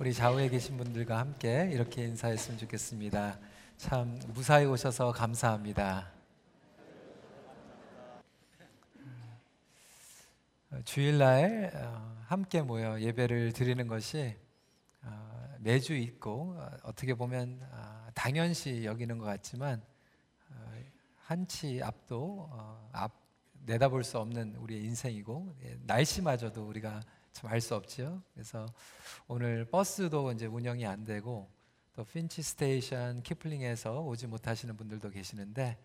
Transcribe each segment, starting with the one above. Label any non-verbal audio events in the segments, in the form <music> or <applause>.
우리 좌우에 계신 분들과 함께 이렇게 인사했으면 좋겠습니다. 참 무사히 오셔서 감사합니다. 주일날 어, 함께 모여 예배를 드리는 것이 어, 매주 있고 어, 어떻게 보면 당연시 여기는 것 같지만 한치 앞도 앞 내다볼 수 없는 우리의 인생이고 예, 날씨마저도 우리가 참 알 수 없죠. 그래서 오늘 버스도 이제 운영이 안 되고 또 Finch station Kipling에서 오지 못하시는 분들도 계시는데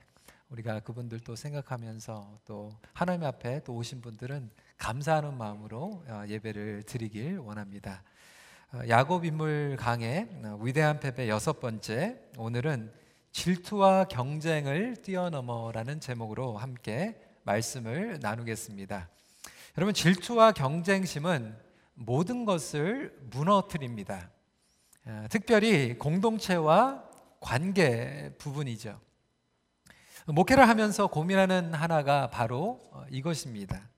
우리가 그분들도 생각하면서 또 하나님 앞에 또 오신 분들은 감사하는 마음으로 어, 예배를 드리길 원합니다. 어, 야곱 인물 강의 어, 위대한 패배 여섯 번째 오늘은 질투와 경쟁을 뛰어넘어라는 제목으로 함께 말씀을 나누겠습니다. 여러분 질투와 경쟁심은 모든 것을 무너뜨립니다. 어, 특별히 공동체와 관계 부분이죠. 목회를 하면서 고민하는 하나가 바로 어, 이것입니다.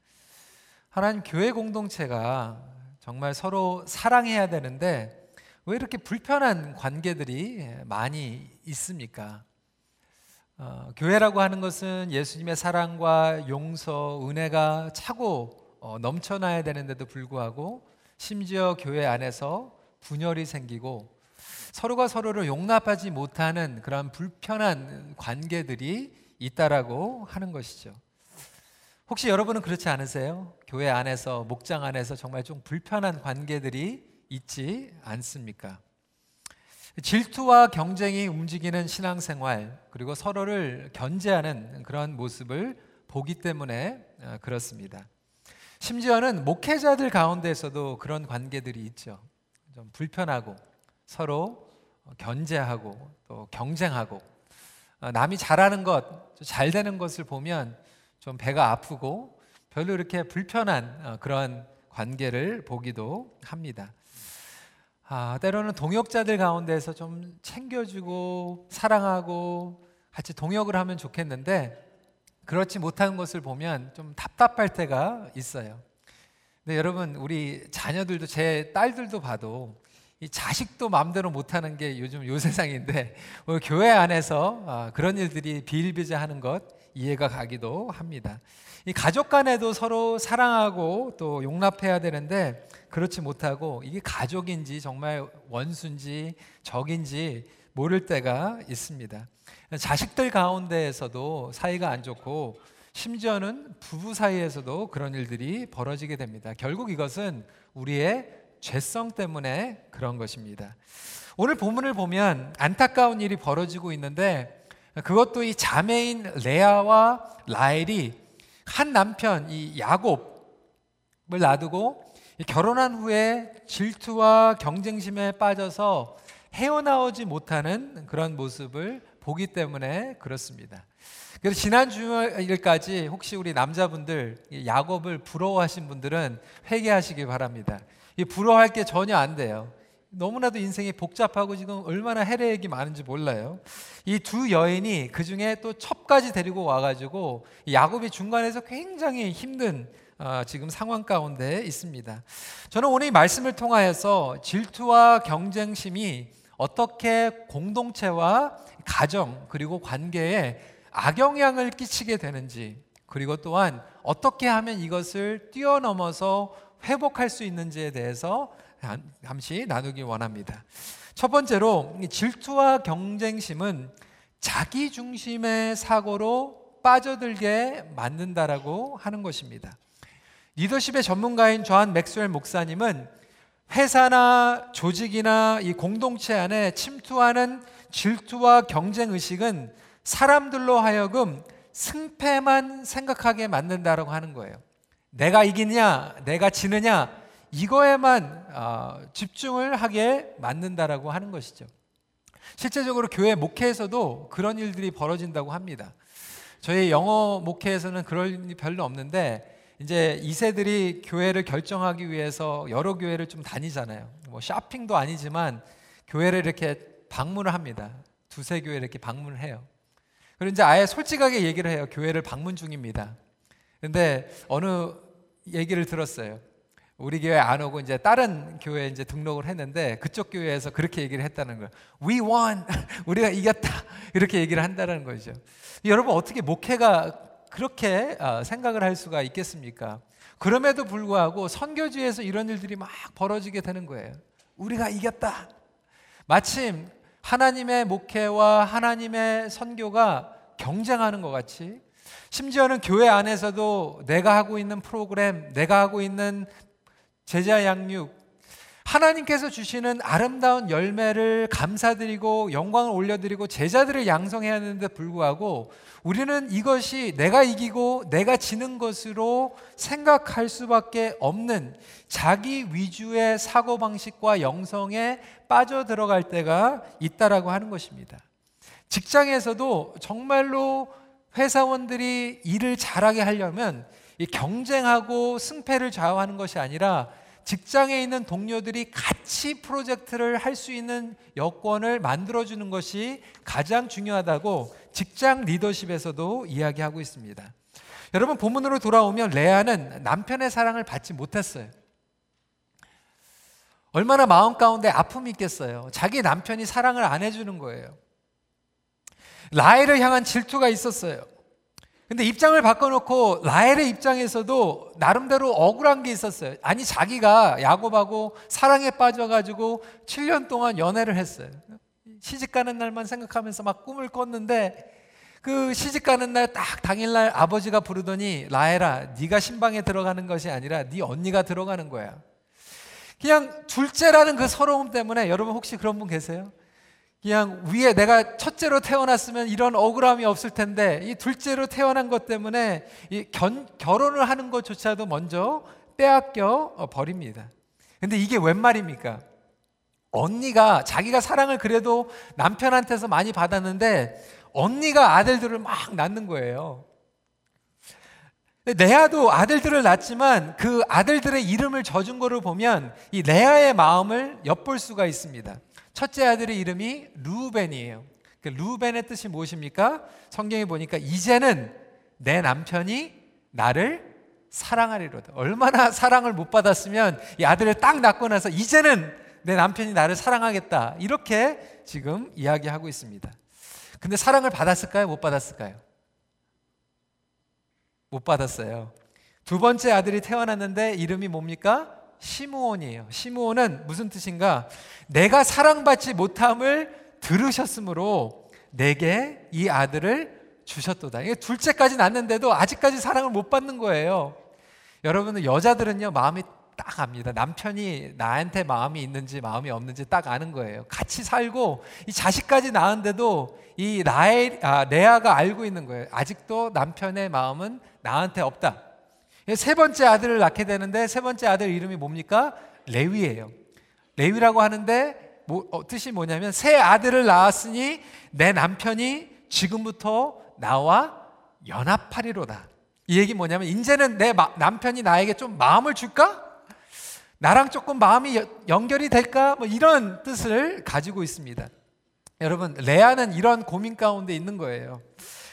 하나님 교회 공동체가 정말 서로 사랑해야 되는데 왜 이렇게 불편한 관계들이 많이 있습니까? 어, 교회라고 하는 것은 예수님의 사랑과 용서, 은혜가 차고 어, 넘쳐나야 되는데도 불구하고 심지어 교회 안에서 분열이 생기고 서로가 서로를 용납하지 못하는 그런 불편한 관계들이 있다라고 하는 것이죠. 혹시 여러분은 그렇지 않으세요? 교회 안에서 목장 안에서 정말 좀 불편한 관계들이 있지 않습니까? 질투와 경쟁이 움직이는 신앙생활 그리고 서로를 견제하는 그런 모습을 보기 때문에 어, 그렇습니다. 심지어는 목회자들 가운데서도 그런 관계들이 있죠. 좀 불편하고 서로 견제하고 또 경쟁하고 어, 남이 잘하는 것, 잘 되는 것을 보면 좀 배가 아프고 별로 이렇게 불편한 어, 그런 관계를 보기도 합니다. 아, 때로는 동역자들 가운데서 좀 챙겨주고 사랑하고 같이 동역을 하면 좋겠는데 그렇지 못한 것을 보면 좀 답답할 때가 있어요. 근데 여러분 우리 자녀들도 제 딸들도 봐도 이 자식도 마음대로 못하는 게 요즘 요 <laughs> 세상인데 교회 안에서 아, 그런 일들이 비일비재하는 것 이해가 가기도 합니다. 이 가족 간에도 서로 사랑하고 또 용납해야 되는데 그렇지 못하고 이게 가족인지 정말 원수인지 적인지 모를 때가 있습니다. 자식들 가운데에서도 사이가 안 좋고 심지어는 부부 사이에서도 그런 일들이 벌어지게 됩니다. 결국 이것은 우리의 죄성 때문에 그런 것입니다. 오늘 본문을 보면 안타까운 일이 벌어지고 있는데 그것도 이 자매인 레아와 라헬이 한 남편 이 야곱을 놔두고 결혼한 후에 질투와 경쟁심에 빠져서 헤어나오지 못하는 그런 모습을 보기 때문에 그렇습니다. 그래서 지난 주일까지 혹시 우리 남자분들 야곱을 부러워하신 분들은 회개하시기 바랍니다. 부러워할 게 전혀 안 돼요. 너무나도 인생이 복잡하고 지금 얼마나 해례액이 많은지 몰라요. 이 두 여인이 그 중에 또 첩까지 데리고 와가지고 야곱이 중간에서 굉장히 힘든 어, 지금 상황 가운데 있습니다. 저는 오늘 이 말씀을 통하여서 질투와 경쟁심이 어떻게 공동체와 가정 그리고 관계에 악영향을 끼치게 되는지 그리고 또한 어떻게 하면 이것을 뛰어넘어서 회복할 수 있는지에 대해서 잠시 나누기 원합니다. 첫 번째로 질투와 경쟁심은 자기 중심의 사고로 빠져들게 만든다라고 하는 것입니다. 리더십의 전문가인 조한 맥스웰 목사님은 회사나 조직이나 이 공동체 안에 침투하는 질투와 경쟁 의식은 사람들로 하여금 승패만 생각하게 만든다라고 하는 거예요. 내가 이기냐, 내가 지느냐 이거에만 어, 집중을 하게 만든다라고 하는 것이죠. 실제적으로 교회 목회에서도 그런 일들이 벌어진다고 합니다. 저희 영어 목회에서는 그럴 일이 별로 없는데 이제 2세들이 교회를 결정하기 위해서 여러 교회를 좀 다니잖아요. 뭐 쇼핑도 아니지만 교회를 이렇게 방문을 합니다. 두세 교회 이렇게 방문을 해요. 그리고 이제 아예 솔직하게 얘기를 해요. 교회를 방문 중입니다. 근데 어느 얘기를 들었어요. 우리 교회 안 오고 이제 다른 교회에 이제 등록을 했는데 그쪽 교회에서 그렇게 얘기를 했다는 거예요. We won. <laughs> 우리가 이겼다. 이렇게 얘기를 한다는 거죠. 여러분 어떻게 목회가 그렇게 어, 생각을 할 수가 있겠습니까? 그럼에도 불구하고 선교지에서 이런 일들이 막 벌어지게 되는 거예요. 우리가 이겼다. 마침 하나님의 목회와 하나님의 선교가 경쟁하는 것 같이 심지어는 교회 안에서도 내가 하고 있는 프로그램, 내가 하고 있는 제자 양육, 하나님께서 주시는 아름다운 열매를 감사드리고 영광을 올려드리고 제자들을 양성해야 하는데 불구하고 우리는 이것이 내가 이기고 내가 지는 것으로 생각할 수밖에 없는 자기 위주의 사고방식과 영성에 빠져 들어갈 때가 있다라고 하는 것입니다. 직장에서도 정말로 회사원들이 일을 잘하게 하려면 경쟁하고 승패를 좌우하는 것이 아니라 직장에 있는 동료들이 같이 프로젝트를 할 수 있는 여건을 만들어주는 것이 가장 중요하다고 직장 리더십에서도 이야기하고 있습니다. 여러분, 본문으로 돌아오면 레아는 남편의 사랑을 받지 못했어요. 얼마나 마음 가운데 아픔이 있겠어요. 자기 남편이 사랑을 안 해주는 거예요. 라헬을 향한 질투가 있었어요. 근데 입장을 바꿔놓고 라헬의 입장에서도 나름대로 억울한 게 있었어요. 아니 자기가 야곱하고 사랑에 빠져가지고 7년 동안 연애를 했어요. 시집 가는 날만 생각하면서 막 꿈을 꿨는데 그 시집 가는 날 딱 당일날 아버지가 부르더니 라헬아 네가 신방에 들어가는 것이 아니라 네 언니가 들어가는 거야. 그냥 둘째라는 그 서러움 때문에 여러분 혹시 그런 분 계세요? 그냥 위에 내가 첫째로 태어났으면 이런 억울함이 없을 텐데 이 둘째로 태어난 것 때문에 이 견, 결혼을 하는 것조차도 먼저 빼앗겨 어, 버립니다. 근데 이게 웬 말입니까? 언니가 자기가 사랑을 그래도 남편한테서 많이 받았는데 언니가 아들들을 막 낳는 거예요. 레아도 아들들을 낳지만 그 아들들의 이름을 져준 거를 보면 이 레아의 마음을 엿볼 수가 있습니다. 첫째 아들의 이름이 루벤이에요. 그 루벤의 뜻이 무엇입니까? 성경에 보니까 이제는 내 남편이 나를 사랑하리로다. 얼마나 사랑을 못 받았으면 이 아들을 딱 낳고 나서 이제는 내 남편이 나를 사랑하겠다. 이렇게 지금 이야기하고 있습니다. 근데 사랑을 받았을까요? 못 받았을까요? 못 받았어요. 두 번째 아들이 태어났는데 이름이 뭡니까? 시므온이에요. 시므온은 무슨 뜻인가? 내가 사랑받지 못함을 들으셨으므로 내게 이 아들을 주셨도다. 이게 둘째까지 낳는데도 아직까지 사랑을 못 받는 거예요. 여러분은 여자들은요 마음이 딱 압니다. 남편이 나한테 마음이 있는지 마음이 없는지 딱 아는 거예요. 같이 살고 이 자식까지 낳은데도 이 라엘 아, 레아가 알고 있는 거예요. 아직도 남편의 마음은 나한테 없다. 세 번째 아들을 낳게 되는데 세 번째 아들 이름이 뭡니까? 레위예요. 레위라고 하는데 뭐, 어, 뜻이 뭐냐면 새 아들을 낳았으니 내 남편이 지금부터 나와 연합하리로다. 이 얘기 뭐냐면 이제는 내 마, 남편이 나에게 좀 마음을 줄까? 나랑 조금 마음이 연결이 될까? 뭐 이런 뜻을 가지고 있습니다. 여러분 레아는 이런 고민 가운데 있는 거예요.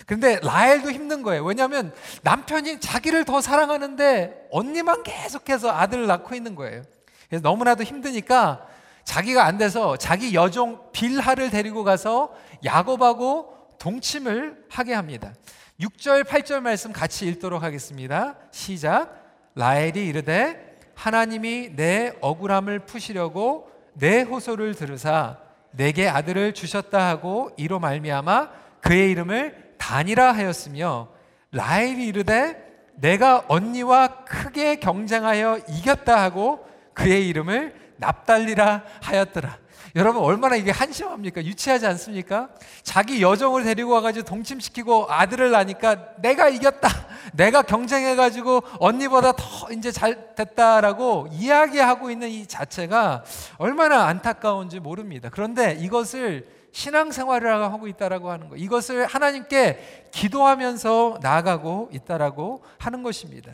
근데 라헬도 힘든 거예요. 왜냐하면 남편이 자기를 더 사랑하는데 언니만 계속해서 아들을 낳고 있는 거예요. 그래서 너무나도 힘드니까 자기가 안 돼서 자기 여종 빌하를 데리고 가서 야곱하고 동침을 하게 합니다. 6절, 8절 말씀 같이 읽도록 하겠습니다. 시작. 라헬이 이르되 하나님이 내 억울함을 푸시려고 내 호소를 들으사 내게 아들을 주셨다 하고 이로 말미암아 그의 이름을 단이라 하였으며 라헬이 이르되 내가 언니와 크게 경쟁하여 이겼다 하고 그의 이름을 납달리라 하였더라. 여러분 얼마나 이게 한심합니까? 유치하지 않습니까? 자기 여정을 데리고 와가지고 동침시키고 아들을 낳으니까 내가 이겼다. 내가 경쟁해가지고 언니보다 더 이제 잘 됐다라고 이야기하고 있는 이 자체가 얼마나 안타까운지 모릅니다. 그런데 이것을 신앙생활을 하고 있다라고 하는 거. 이것을 하나님께 기도하면서 나아가고 있다라고 하는 것입니다.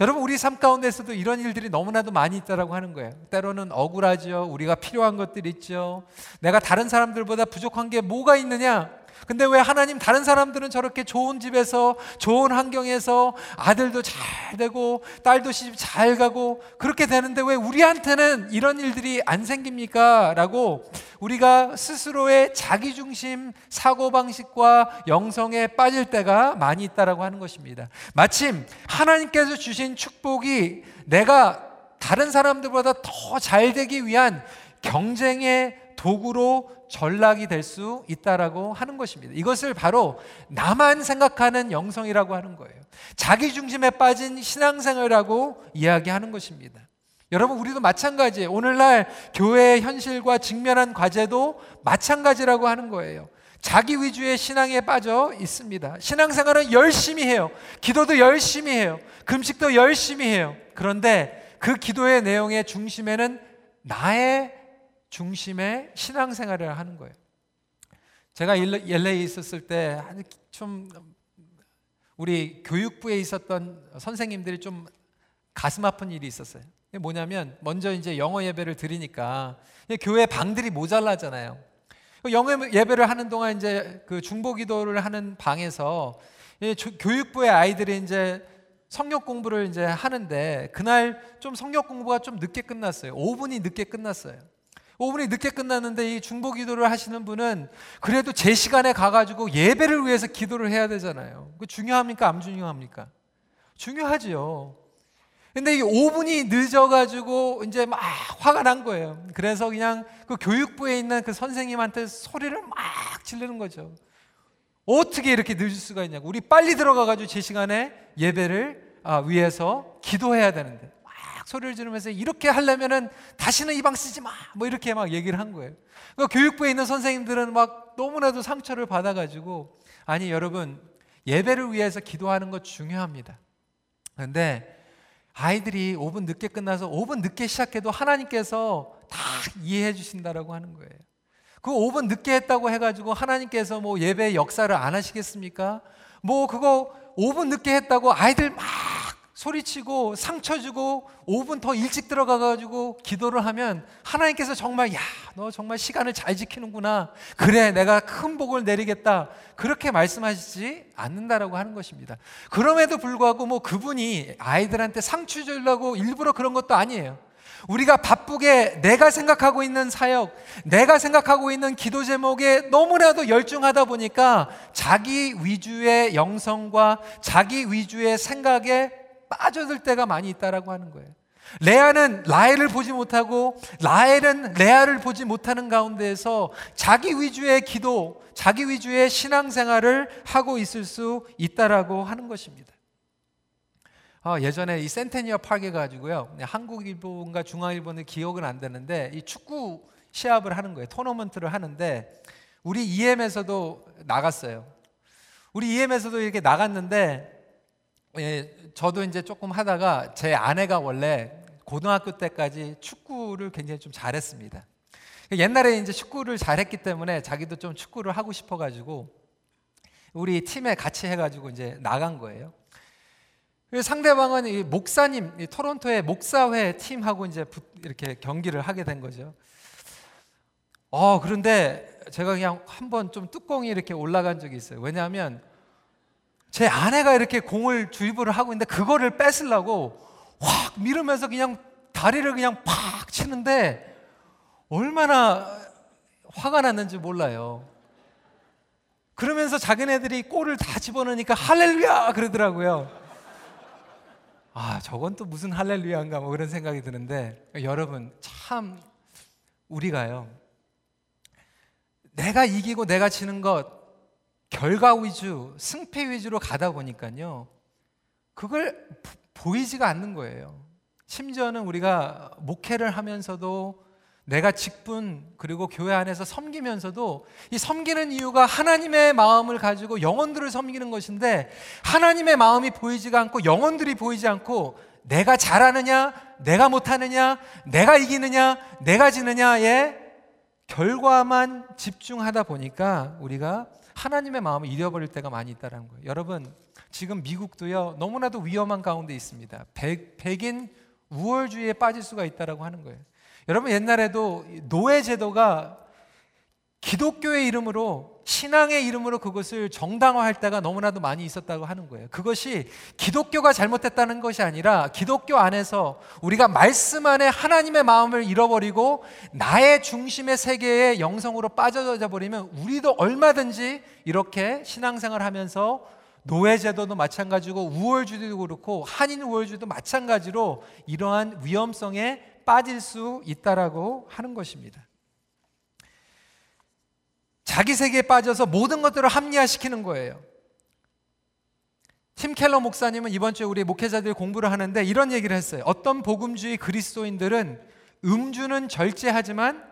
여러분 우리 삶 가운데서도 이런 일들이 너무나도 많이 있다라고 하는 거예요. 때로는 억울하죠. 우리가 필요한 것들 있죠. 내가 다른 사람들보다 부족한 게 뭐가 있느냐? 근데 왜 하나님 다른 사람들은 저렇게 좋은 집에서 좋은 환경에서 아들도 잘 되고 딸도 시집 잘 가고 그렇게 되는데 왜 우리한테는 이런 일들이 안 생깁니까? 라고 우리가 스스로의 자기중심 사고방식과 영성에 빠질 때가 많이 있다라고 하는 것입니다. 마침 하나님께서 주신 축복이 내가 다른 사람들보다 더 잘 되기 위한 경쟁의 도구로 전락이 될 수 있다라고 하는 것입니다. 이것을 바로 나만 생각하는 영성이라고 하는 거예요. 자기 중심에 빠진 신앙생활이라고 이야기하는 것입니다. 여러분 우리도 마찬가지예요. 오늘날 교회의 현실과 직면한 과제도 마찬가지라고 하는 거예요. 자기 위주의 신앙에 빠져 있습니다. 신앙생활은 열심히 해요. 기도도 열심히 해요. 금식도 열심히 해요. 그런데 그 기도의 내용의 중심에는 나의 중심의 신앙생활을 하는 거예요. 제가 LA에 있었을 때 좀 우리 교육부에 있었던 선생님들이 좀 가슴 아픈 일이 있었어요. 뭐냐면 먼저 이제 영어 예배를 드리니까 교회 방들이 모자라잖아요. 영어 예배를 하는 동안 이제 그 중보 기도를 하는 방에서 교육부의 아이들이 이제 성역 공부를 이제 하는데 그날 좀 성역 공부가 좀 늦게 끝났어요. 5분이 늦게 끝났어요. 5분이 늦게 끝났는데 이 중보 기도를 하시는 분은 그래도 제 시간에 가가지고 예배를 위해서 기도를 해야 되잖아요. 그 중요합니까? 안 중요합니까? 중요하지요. 근데 이 5분이 늦어가지고 이제 막 화가 난 거예요. 그래서 그냥 그 교육부에 있는 그 선생님한테 소리를 막 지르는 거죠. 어떻게 이렇게 늦을 수가 있냐고. 우리 빨리 들어가가지고 제 시간에 예배를 아, 위해서 기도해야 되는데. 소리를 지르면서 이렇게 하려면은 다시는 이방 쓰지 마. 뭐 이렇게 막 얘기를 한 거예요. 그러니까 교육부에 있는 선생님들은 막 너무나도 상처를 받아가지고 아니 여러분 예배를 위해서 기도하는 것 중요합니다. 그런데 아이들이 5분 늦게 끝나서 5분 늦게 시작해도 하나님께서 다 이해해 주신다라고 하는 거예요. 그 5분 늦게 했다고 해가지고 하나님께서 뭐 예배 역사를 안 하시겠습니까? 뭐 그거 5분 늦게 했다고 아이들 막 소리치고 상처 주고 5분 더 일찍 들어가 가지고 기도를 하면 하나님께서 정말 야, 너 정말 시간을 잘 지키는구나. 그래, 내가 큰 복을 내리겠다. 그렇게 말씀하시지 않는다라고 하는 것입니다. 그럼에도 불구하고 뭐 그분이 아이들한테 상처 주려고 일부러 그런 것도 아니에요. 우리가 바쁘게 내가 생각하고 있는 사역, 내가 생각하고 있는 기도 제목에 너무나도 열중하다 보니까 자기 위주의 영성과 자기 위주의 생각에 빠져들 때가 많이 있다라고 하는 거예요. 레아는 라헬을 보지 못하고 라헬은 레아를 보지 못하는 가운데에서 자기 위주의 기도, 자기 위주의 신앙생활을 하고 있을 수 있다라고 하는 것입니다. 어, 예전에 이 센테니어 파괴 가지고요. 한국 일본과 중앙 일본의 기억은 안 되는데 이 축구 시합을 하는 거예요. 토너먼트를 하는데 우리 EM에서도 나갔어요. 우리 EM에서도 이렇게 나갔는데 예, 저도 이제 조금 하다가 제 아내가 원래 고등학교 때까지 축구를 굉장히 좀 잘했습니다. 옛날에 이제 축구를 잘했기 때문에 자기도 좀 축구를 하고 싶어가지고 우리 팀에 같이 해가지고 이제 나간 거예요. 상대방은 이 목사님, 이 토론토의 목사회 팀하고 이제 이렇게 경기를 하게 된 거죠. 어, 그런데 제가 그냥 한번 좀 뚜껑이 이렇게 올라간 적이 있어요. 왜냐하면 제 아내가 이렇게 공을 주입을 하고 있는데 그거를 뺏으려고 확 밀으면서 그냥 다리를 그냥 팍 치는데 얼마나 화가 났는지 몰라요. 그러면서 자기네들이 골을 다 집어넣으니까 할렐루야 그러더라고요. 아, 저건 또 무슨 할렐루야인가 뭐 그런 생각이 드는데 여러분 참 우리가요. 내가 이기고 내가 지는 것 결과 위주, 승패 위주로 가다 보니까요. 그걸 보이지가 않는 거예요. 심지어는 우리가 목회를 하면서도 내가 직분 그리고 교회 안에서 섬기면서도 이 섬기는 이유가 하나님의 마음을 가지고 영혼들을 섬기는 것인데 하나님의 마음이 보이지가 않고 영혼들이 보이지 않고 내가 잘하느냐, 내가 못하느냐, 내가 이기느냐, 내가 지느냐의 결과만 집중하다 보니까 우리가 하나님의 마음을 잃어버릴 때가 많이 있다는 거예요. 여러분, 지금 미국도요, 너무나도 위험한 가운데 있습니다. 백, 백인 우월주의에 빠질 수가 있다라고 하는 거예요. 여러분, 옛날에도 노예 제도가 기독교의 이름으로 신앙의 이름으로 그것을 정당화할 때가 너무나도 많이 있었다고 하는 거예요. 그것이 기독교가 잘못했다는 것이 아니라 기독교 안에서 우리가 말씀 안에 하나님의 마음을 잃어버리고 나의 중심의 세계의 영성으로 빠져져 버리면 우리도 얼마든지 이렇게 신앙생활 하면서 노예제도도 마찬가지고 우월주의도 그렇고 한인 우월주의도 마찬가지로 이러한 위험성에 빠질 수 있다라고 하는 것입니다. 자기 세계에 빠져서 모든 것들을 합리화시키는 거예요. 팀 켈러 목사님은 이번 주에 우리 목회자들이 공부를 하는데 이런 얘기를 했어요. 어떤 복음주의 그리스도인들은 음주는 절제하지만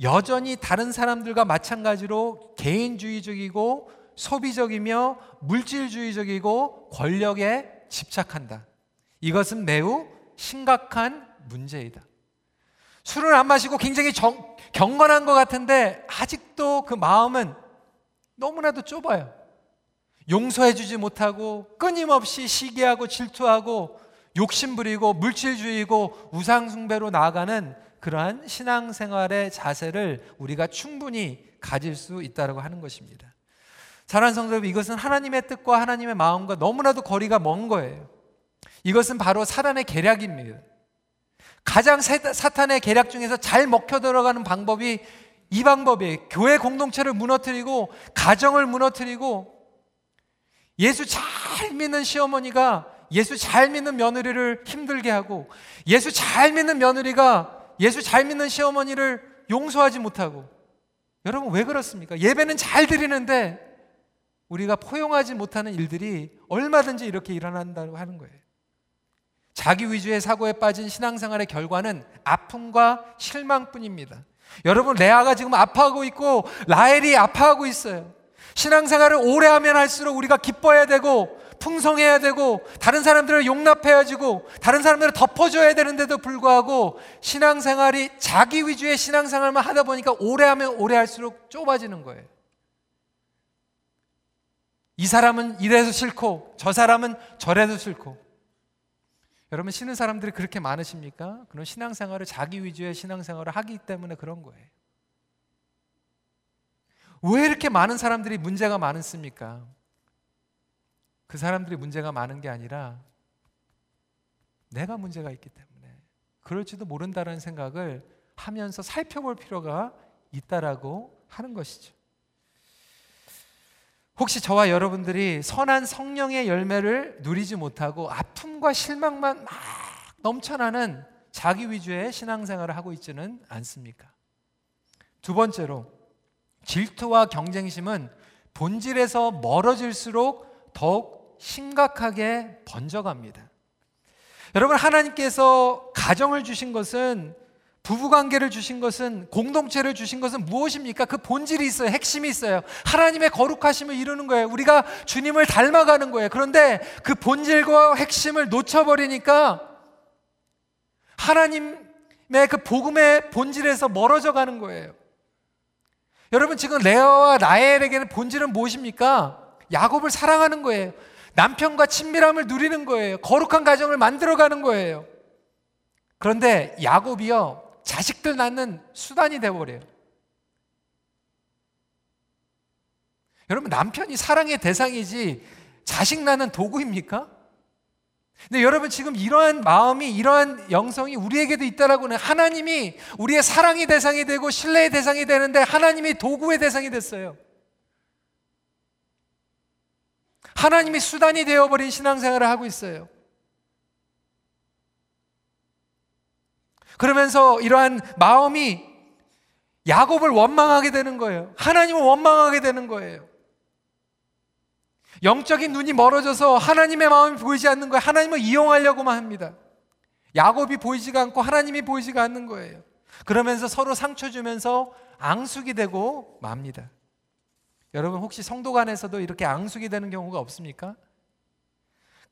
여전히 다른 사람들과 마찬가지로 개인주의적이고 소비적이며 물질주의적이고 권력에 집착한다. 이것은 매우 심각한 문제이다. 술을 안 마시고 굉장히 정, 경건한 것 같은데 아직도 그 마음은 너무나도 좁아요. 용서해주지 못하고 끊임없이 시기하고 질투하고 욕심부리고 물질주의고 우상숭배로 나아가는 그러한 신앙생활의 자세를 우리가 충분히 가질 수 있다고 하는 것입니다. 사랑하는 성도 이것은 하나님의 뜻과 하나님의 마음과 너무나도 거리가 먼 거예요. 이것은 바로 사단의 계략입니다. 가장 사탄의 계략 중에서 잘 먹혀 들어가는 방법이 이 방법이에요. 교회 공동체를 무너뜨리고 가정을 무너뜨리고 예수 잘 믿는 시어머니가 예수 잘 믿는 며느리를 힘들게 하고 예수 잘 믿는 며느리가 예수 잘 믿는 시어머니를 용서하지 못하고 여러분 왜 그렇습니까? 예배는 잘 드리는데 우리가 포용하지 못하는 일들이 얼마든지 이렇게 일어난다고 하는 거예요. 자기 위주의 사고에 빠진 신앙생활의 결과는 아픔과 실망뿐입니다. 여러분, 레아가 지금 아파하고 있고 라헬이 아파하고 있어요. 신앙생활을 오래 하면 할수록 우리가 기뻐해야 되고 풍성해야 되고 다른 사람들을 용납해야지고 다른 사람들을 덮어줘야 되는데도 불구하고 신앙생활이 자기 위주의 신앙생활만 하다 보니까 오래 하면 오래 할수록 좁아지는 거예요. 이 사람은 이래서 싫고 저 사람은 저래도 싫고 여러분 신은 사람들이 그렇게 많으십니까? 그런 신앙생활을 자기 위주의 신앙생활을 하기 때문에 그런 거예요. 왜 이렇게 많은 사람들이 문제가 많습니까? 그 사람들이 문제가 많은 게 아니라 내가 문제가 있기 때문에 그럴지도 모른다는 생각을 하면서 살펴볼 필요가 있다라고 하는 것이죠. 혹시 저와 여러분들이 선한 성령의 열매를 누리지 못하고 아픔과 실망만 막 넘쳐나는 자기 위주의 신앙생활을 하고 있지는 않습니까? 두 번째로 질투와 경쟁심은 본질에서 멀어질수록 더욱 심각하게 번져갑니다. 여러분 하나님께서 가정을 주신 것은 부부 관계를 주신 것은 공동체를 주신 것은 무엇입니까? 그 본질이 있어요. 핵심이 있어요. 하나님의 거룩하심을 이루는 거예요. 우리가 주님을 닮아가는 거예요. 그런데 그 본질과 핵심을 놓쳐버리니까 하나님의 그 복음의 본질에서 멀어져 가는 거예요. 여러분 지금 레아와 라헬에게는 본질은 무엇입니까? 야곱을 사랑하는 거예요. 남편과 친밀함을 누리는 거예요. 거룩한 가정을 만들어 가는 거예요. 그런데 야곱이요 자식들 낳는 수단이 되어버려요. 여러분, 남편이 사랑의 대상이지 자식 낳는 도구입니까? 근데 여러분 지금 이러한 마음이 이러한 영성이 우리에게도 있다라고는 하나님이 우리의 사랑의 대상이 되고 신뢰의 대상이 되는데 하나님이 도구의 대상이 됐어요. 하나님이 수단이 되어버린 신앙생활을 하고 있어요. 그러면서 이러한 마음이 야곱을 원망하게 되는 거예요. 하나님을 원망하게 되는 거예요. 영적인 눈이 멀어져서 하나님의 마음이 보이지 않는 거예요. 하나님을 이용하려고만 합니다. 야곱이 보이지가 않고 하나님이 보이지가 않는 거예요. 그러면서 서로 상처 주면서 앙숙이 되고 맙니다. 여러분 혹시 성도 간에서도 이렇게 앙숙이 되는 경우가 없습니까?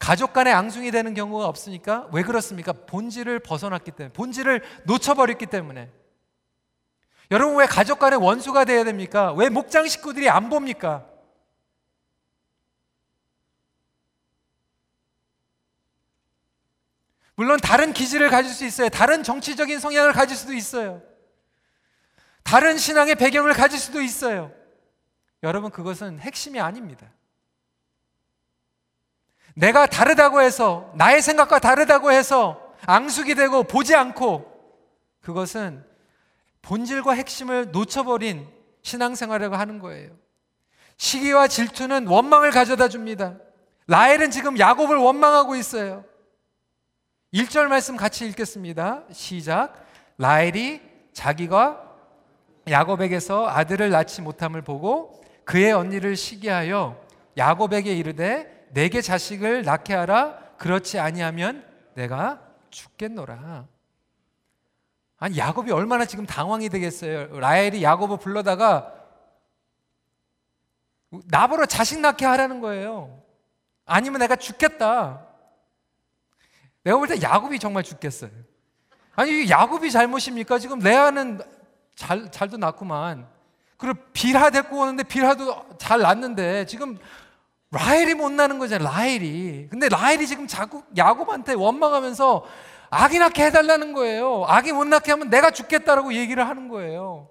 가족 간에 앙숭이 되는 경우가 없으니까 왜 그렇습니까? 본질을 벗어났기 때문에 본질을 놓쳐버렸기 때문에 여러분 왜 가족 간에 원수가 돼야 됩니까? 왜 목장 식구들이 안 봅니까? 물론 다른 기질을 가질 수 있어요. 다른 정치적인 성향을 가질 수도 있어요. 다른 신앙의 배경을 가질 수도 있어요. 여러분 그것은 핵심이 아닙니다. 내가 다르다고 해서 나의 생각과 다르다고 해서 앙숙이 되고 보지 않고 그것은 본질과 핵심을 놓쳐버린 신앙생활이라고 하는 거예요. 시기와 질투는 원망을 가져다 줍니다. 라헬은 지금 야곱을 원망하고 있어요. 1절 말씀 같이 읽겠습니다. 시작. 라헬이 자기가 야곱에게서 아들을 낳지 못함을 보고 그의 언니를 시기하여 야곱에게 이르되 내게 자식을 낳게 하라 그렇지 아니하면 내가 죽겠노라. 아니 야곱이 얼마나 지금 당황이 되겠어요. 라헬이 야곱을 불러다가 나보러 자식 낳게 하라는 거예요. 아니면 내가 죽겠다. 내가 볼 때 야곱이 정말 죽겠어요. 아니 야곱이 잘못입니까? 지금 레아는 잘 잘도 낳구만. 그리고 빌하 데리고 오는데 빌하도 잘 낳는데 지금 라헬이 못 나는 거잖아요. 라헬이. 근데 라헬이 지금 자꾸 야곱한테 원망하면서 아기 낳게 해달라는 거예요. 아기 못 낳게 하면 내가 죽겠다라고 얘기를 하는 거예요.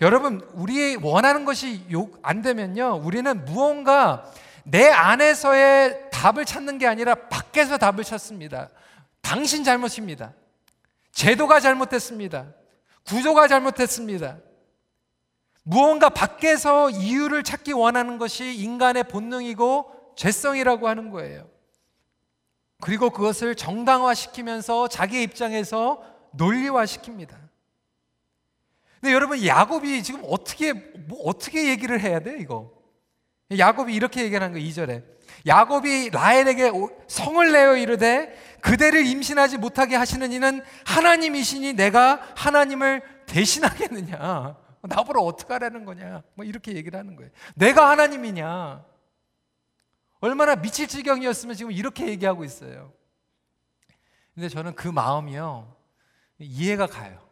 여러분, 우리 원하는 것이 안 되면요. 우리는 무언가 내 안에서의 답을 찾는 게 아니라 밖에서 답을 찾습니다. 당신 잘못입니다. 제도가 잘못됐습니다. 구조가 잘못됐습니다. 무언가 밖에서 이유를 찾기 원하는 것이 인간의 본능이고 죄성이라고 하는 거예요. 그리고 그것을 정당화시키면서 자기 입장에서 논리화시킵니다. 근데 여러분 야곱이 지금 어떻게 뭐 어떻게 얘기를 해야 돼 이거? 야곱이 이렇게 얘기하는 거 2절에 야곱이 라헬에게 성을 내어 이르되 그대를 임신하지 못하게 하시는 이는 하나님이시니 내가 하나님을 대신하겠느냐? 나보러 어떻게 하라는 거냐? 뭐 이렇게 얘기를 하는 거예요. 내가 하나님이냐? 얼마나 미칠 지경이었으면 지금 이렇게 얘기하고 있어요. 근데 저는 그 마음이요. 이해가 가요.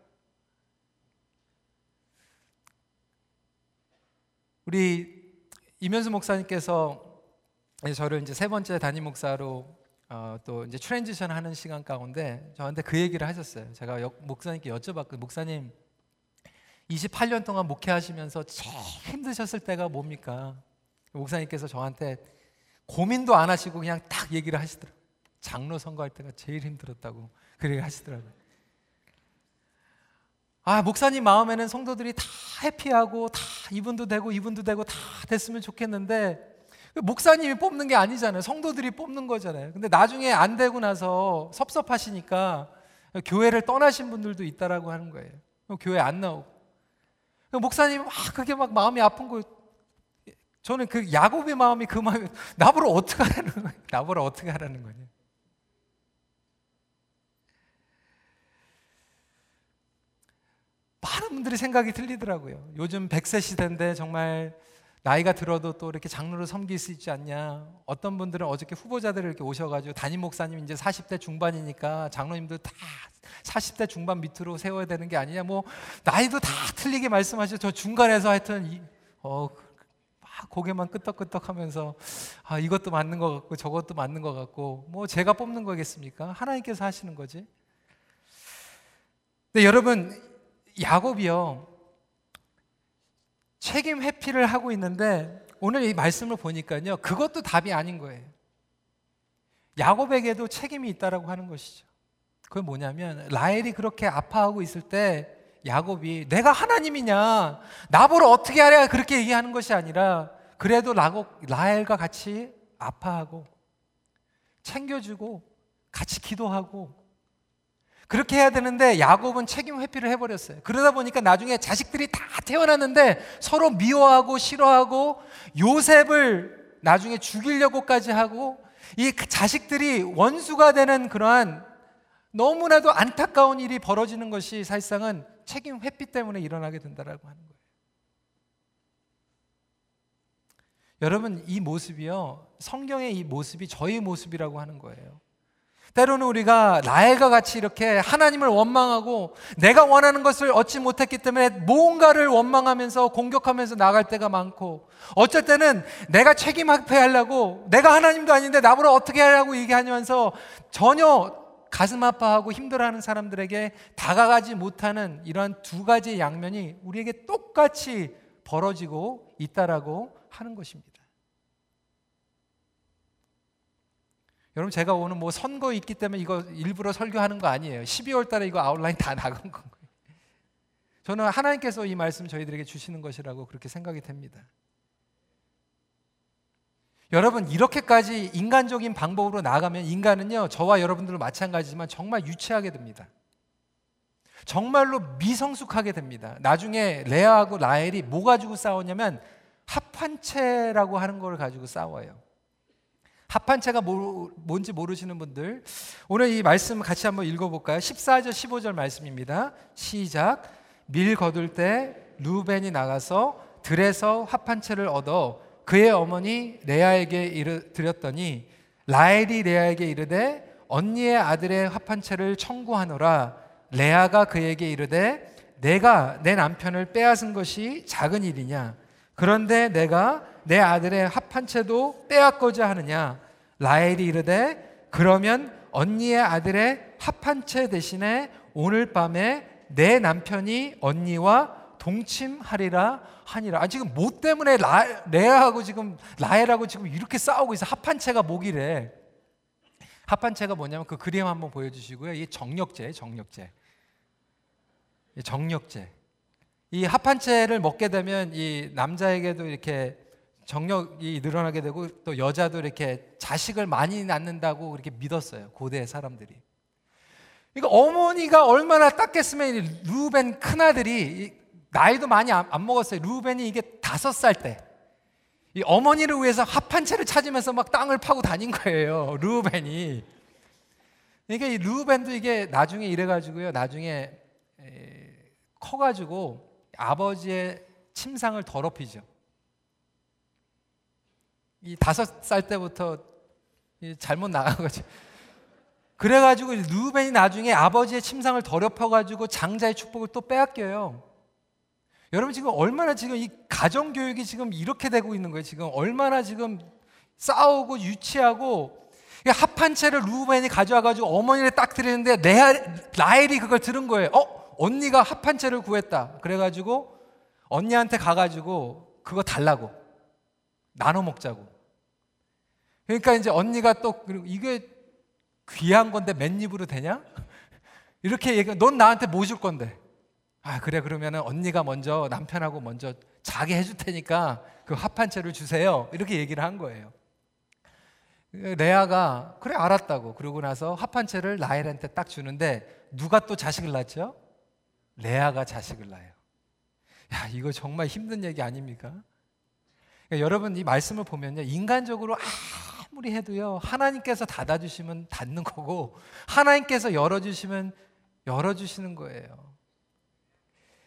우리 이면수 목사님께서 저를 이제 세 번째 담임 목사로 어, 또 이제 transition 하는 시간 가운데 저한테 그 얘기를 하셨어요. 제가 여, 목사님께 여쭤봤거든요. 목사님, 28년 동안 목회하시면서 제일 힘드셨을 때가 뭡니까? 목사님께서 저한테 고민도 안 하시고 그냥 딱 얘기를 하시더라고요. 장로 선거할 때가 제일 힘들었다고 그렇게 하시더라고요. 아, 목사님 마음에는 성도들이 다 해피하고 다 이분도 되고 이분도 되고 다 됐으면 좋겠는데 목사님이 뽑는 게 아니잖아요. 성도들이 뽑는 거잖아요. 근데 나중에 안 되고 나서 섭섭하시니까 교회를 떠나신 분들도 있다라고 하는 거예요. 교회 안 나오고. 목사님 막 그게 막 마음이 아픈 거 저는 그 야곱의 마음이 그 마음이 나보러 어떻게 하라는 거예요? <laughs> 나보러 어떻게 하라는 거냐? 많은 분들이 생각이 틀리더라고요. 요즘 100세 시대인데 정말 나이가 들어도 또 이렇게 장로를 섬길 수 있지 않냐. 어떤 분들은 어저께 후보자들 이렇게 오셔가지고 담임 목사님 이제 40대 중반이니까 장로님들 다 40대 중반 밑으로 세워야 되는 게 아니냐. 뭐 나이도 다 틀리게 말씀하시죠. 저 중간에서 하여튼 이, 어, 막 고개만 끄덕끄덕하면서 아 이것도 맞는 것 같고 저것도 맞는 것 같고 뭐 제가 뽑는 거겠습니까? 하나님께서 하시는 거지. 근데 여러분 야곱이요 책임 회피를 하고 있는데 오늘 이 말씀을 보니까요. 그것도 답이 아닌 거예요. 야곱에게도 책임이 있다라고 하는 것이죠. 그게 뭐냐면 라헬이 그렇게 아파하고 있을 때 야곱이 내가 하나님이냐 나보러 어떻게 하랴 그렇게 얘기하는 것이 아니라 그래도 라곱, 라헬과 같이 아파하고 챙겨주고 같이 기도하고 그렇게 해야 되는데 야곱은 책임 회피를 해버렸어요. 그러다 보니까 나중에 자식들이 다 태어났는데 서로 미워하고 싫어하고 요셉을 나중에 죽이려고까지 하고 이 자식들이 원수가 되는 그러한 너무나도 안타까운 일이 벌어지는 것이 사실상은 책임 회피 때문에 일어나게 된다라고 하는 거예요. 여러분 이 모습이요 성경의 이 모습이 저희 모습이라고 하는 거예요. 때로는 우리가 라헬과 같이 이렇게 하나님을 원망하고 내가 원하는 것을 얻지 못했기 때문에 무언가를 원망하면서 공격하면서 나갈 때가 많고 어쩔 때는 내가 책임 회피하려고 내가 하나님도 아닌데 나보러 어떻게 하려고 얘기하면서 전혀 가슴 아파하고 힘들어하는 사람들에게 다가가지 못하는 이러한 두 가지의 양면이 우리에게 똑같이 벌어지고 있다라고 하는 것입니다. 여러분 제가 오늘 뭐 선거 있기 때문에 이거 일부러 설교하는 거 아니에요. 12월 달에 이거 아웃라인 다 나간 거예요. 저는 하나님께서 이 말씀 저희들에게 주시는 것이라고 그렇게 생각이 됩니다. 여러분 이렇게까지 인간적인 방법으로 나가면 인간은요 저와 여러분들도 마찬가지지만 정말 유치하게 됩니다. 정말로 미성숙하게 됩니다. 나중에 레아하고 라헬이 뭐 가지고 싸웠냐면 합한체라고 하는 걸 가지고 싸워요. 합한체가 뭐, 뭔지 모르시는 분들 오늘 이 말씀 같이 한번 읽어볼까요? 14절 15절 말씀입니다. 시작 밀 거둘 때 루벤이 나가서 들에서 합한체를 얻어 그의 어머니 레아에게 이르, 드렸더니 라헬이 레아에게 이르되 언니의 아들의 합한체를 청구하노라 레아가 그에게 이르되 내가 내 남편을 빼앗은 것이 작은 일이냐 그런데 내가 내 아들의 합한채도 빼앗고자 하느냐 라헬이 이르되 그러면 언니의 아들의 합한 채 대신에 오늘 밤에 내 남편이 언니와 동침하리라 하니라. 아 지금 뭐 때문에 라, 레아하고 지금 라헬하고 지금 이렇게 싸우고 있어. 합한 채가 뭐기래? 합한 채가 뭐냐면 그 그림 한번 보여주시고요. 이 정력제, 정력제. 정력제. 이 합한 채를 먹게 되면 이 남자에게도 이렇게 정력이 늘어나게 되고 또 여자도 이렇게 자식을 많이 낳는다고 이렇게 믿었어요. 고대 사람들이. 그러니까 어머니가 얼마나 땄겠으면 루벤 큰아들이 나이도 많이 안, 안 먹었어요. 루벤이 이게 다섯 살 때. 이 어머니를 위해서 합한 채를 찾으면서 막 땅을 파고 다닌 거예요. 루벤이. 그러니까 이 루벤도 이게 나중에 이래가지고요. 나중에 커가지고 아버지의 침상을 더럽히죠. 이 다섯 살 때부터 잘못 나간 거죠. 그래가지고 루벤이 나중에 아버지의 침상을 더럽혀가지고 장자의 축복을 또 빼앗겨요. 여러분 지금 얼마나 지금 이 가정 교육이 지금 이렇게 되고 있는 거예요. 지금 얼마나 지금 싸우고 유치하고 합한 채를 루벤이 가져와가지고 어머니를 딱 드리는데 라헬이 그걸 들은 거예요. 어 언니가 합한 채를 구했다. 그래가지고 언니한테 가가지고 그거 달라고 나눠 먹자고. 그러니까 이제 언니가 또 이게 귀한 건데 맨입으로 되냐? <laughs> 이렇게 얘기. 넌 나한테 뭐 줄 건데? 아 그래 그러면은 언니가 먼저 남편하고 먼저 자게 해줄 테니까 그 합한 채를 주세요. 이렇게 얘기를 한 거예요. 레아가 그래 알았다고 그러고 나서 합한 채를 라헬한테 딱 주는데 누가 또 자식을 낳죠? 레아가 자식을 낳아요. 야 이거 정말 힘든 얘기 아닙니까? 그러니까 여러분 이 말씀을 보면요 인간적으로 아무리 해도요 하나님께서 닫아주시면 닫는 거고 하나님께서 열어주시면 열어주시는 거예요.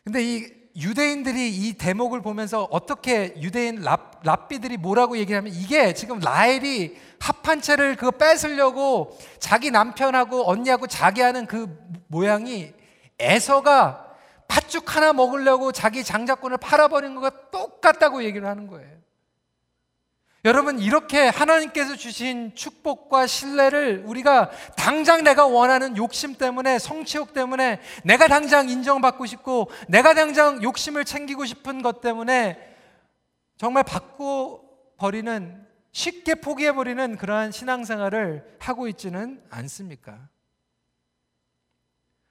근데 이 유대인들이 이 대목을 보면서 어떻게 유대인 랍, 랍비들이 뭐라고 얘기하면 이게 지금 라헬이 합한 채를 그거 뺏으려고 자기 남편하고 언니하고 자기 하는 그 모양이 에서가 팥죽 하나 먹으려고 자기 장자권을 팔아버린 것과 똑같다고 얘기를 하는 거예요. 여러분, 이렇게 하나님께서 주신 축복과 신뢰를 우리가 당장 내가 원하는 욕심 때문에, 성취욕 때문에, 내가 당장 인정받고 싶고, 내가 당장 욕심을 챙기고 싶은 것 때문에 정말 받고 버리는, 쉽게 포기해버리는 그러한 신앙생활을 하고 있지는 않습니까?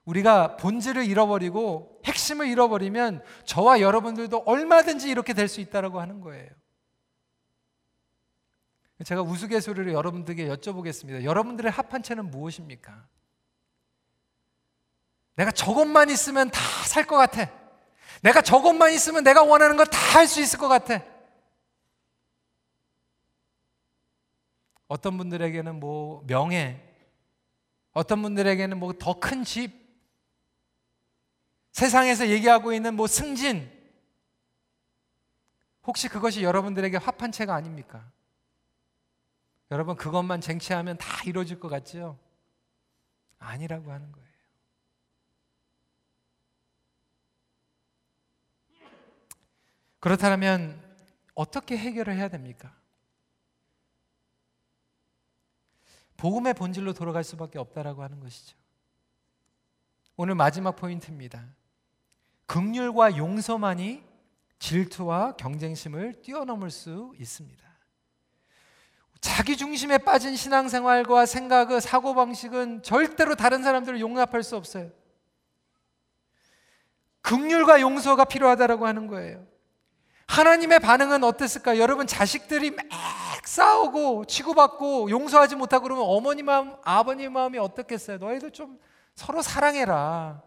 우리가 본질을 잃어버리고 핵심을 잃어버리면 저와 여러분들도 얼마든지 이렇게 될 수 있다고 하는 거예요. 제가 우스갯소리로 여러분들에게 여쭤보겠습니다. 여러분들의 합한채는 무엇입니까? 내가 저것만 있으면 다 살 것 같아. 내가 저것만 있으면 내가 원하는 거 다 할 수 있을 것 같아. 어떤 분들에게는 뭐 명예, 어떤 분들에게는 뭐 더 큰 집, 세상에서 얘기하고 있는 뭐 승진, 혹시 그것이 여러분들에게 합한채가 아닙니까? 여러분 그것만 쟁취하면 다 이루어질 것 같죠? 아니라고 하는 거예요. 그렇다면 어떻게 해결을 해야 됩니까? 복음의 본질로 돌아갈 수밖에 없다라고 하는 것이죠. 오늘 마지막 포인트입니다. 극률과 용서만이 질투와 경쟁심을 뛰어넘을 수 있습니다. 자기 중심에 빠진 신앙생활과 생각의 사고방식은 절대로 다른 사람들을 용납할 수 없어요. 극률과 용서가 필요하다라고 하는 거예요. 하나님의 반응은 어땠을까? 여러분 자식들이 막 싸우고 치고받고 용서하지 못하고 그러면 어머니 마음, 아버님 마음이 어떻겠어요? 너희들 좀 서로 사랑해라.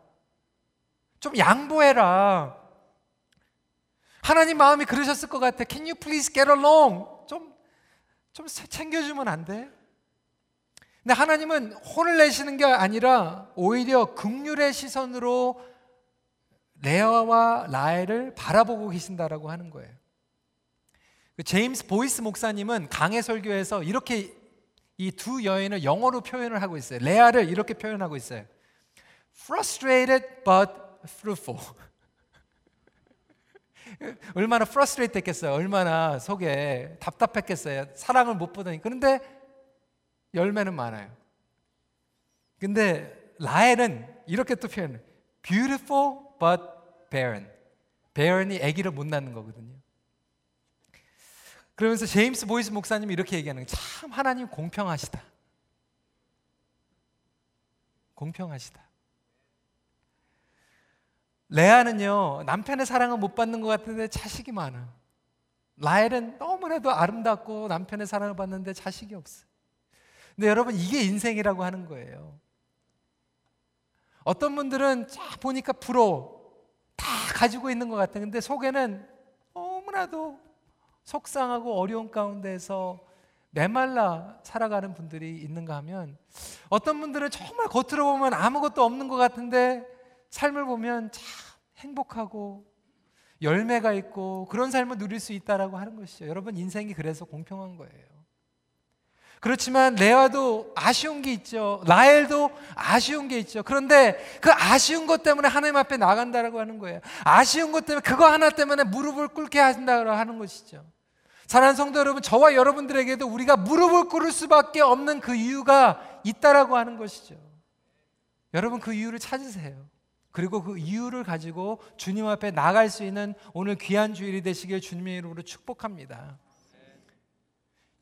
좀 양보해라. 하나님 마음이 그러셨을 것 같아. Can you please get along? 좀, 좀 챙겨주면 안 돼? 근데 하나님은 혼을 내시는 게 아니라 오히려 극률의 시선으로 레아와 라헬을 바라보고 계신다라고 하는 거예요. 그 제임스 보이스 목사님은 강해 설교에서 이렇게 이 두 여인을 영어로 표현을 하고 있어요. 레아를 이렇게 표현하고 있어요. Frustrated but fruitful. 얼마나 frustrate 됐겠어요. 얼마나 속에 답답했겠어요. 사랑을 못 받으니. 그런데 열매는 많아요. 근데 라헬은 이렇게 또 표현해요. beautiful but barren. barren이 아기를 못 낳는 거거든요. 그러면서 제임스 보이스 목사님이 이렇게 얘기하는 거예요. 참 하나님 공평하시다. 공평하시다. 레아는요 남편의 사랑을 못 받는 것 같은데 자식이 많아. 라헬은 너무나도 아름답고 남편의 사랑을 받는데 자식이 없어. 근데 여러분 이게 인생이라고 하는 거예요. 어떤 분들은 쫙 보니까 부러워. 다 가지고 있는 것 같아. 근데 속에는 너무나도 속상하고 어려운 가운데서 메말라 살아가는 분들이 있는가 하면 어떤 분들은 정말 겉으로 보면 아무것도 없는 것 같은데 삶을 보면 참 행복하고 열매가 있고 그런 삶을 누릴 수 있다라고 하는 것이죠. 여러분 인생이 그래서 공평한 거예요. 그렇지만 레아도 아쉬운 게 있죠. 라헬도 아쉬운 게 있죠. 그런데 그 아쉬운 것 때문에 하나님 앞에 나간다라고 하는 거예요. 아쉬운 것 때문에 그거 하나 때문에 무릎을 꿇게 한다고 하는 것이죠. 사랑하는 성도 여러분, 저와 여러분들에게도 우리가 무릎을 꿇을 수밖에 없는 그 이유가 있다라고 하는 것이죠. 여러분 그 이유를 찾으세요. 그리고 그 이유를 가지고 주님 앞에 나갈 수 있는 오늘 귀한 주일이 되시길 주님의 이름으로 축복합니다.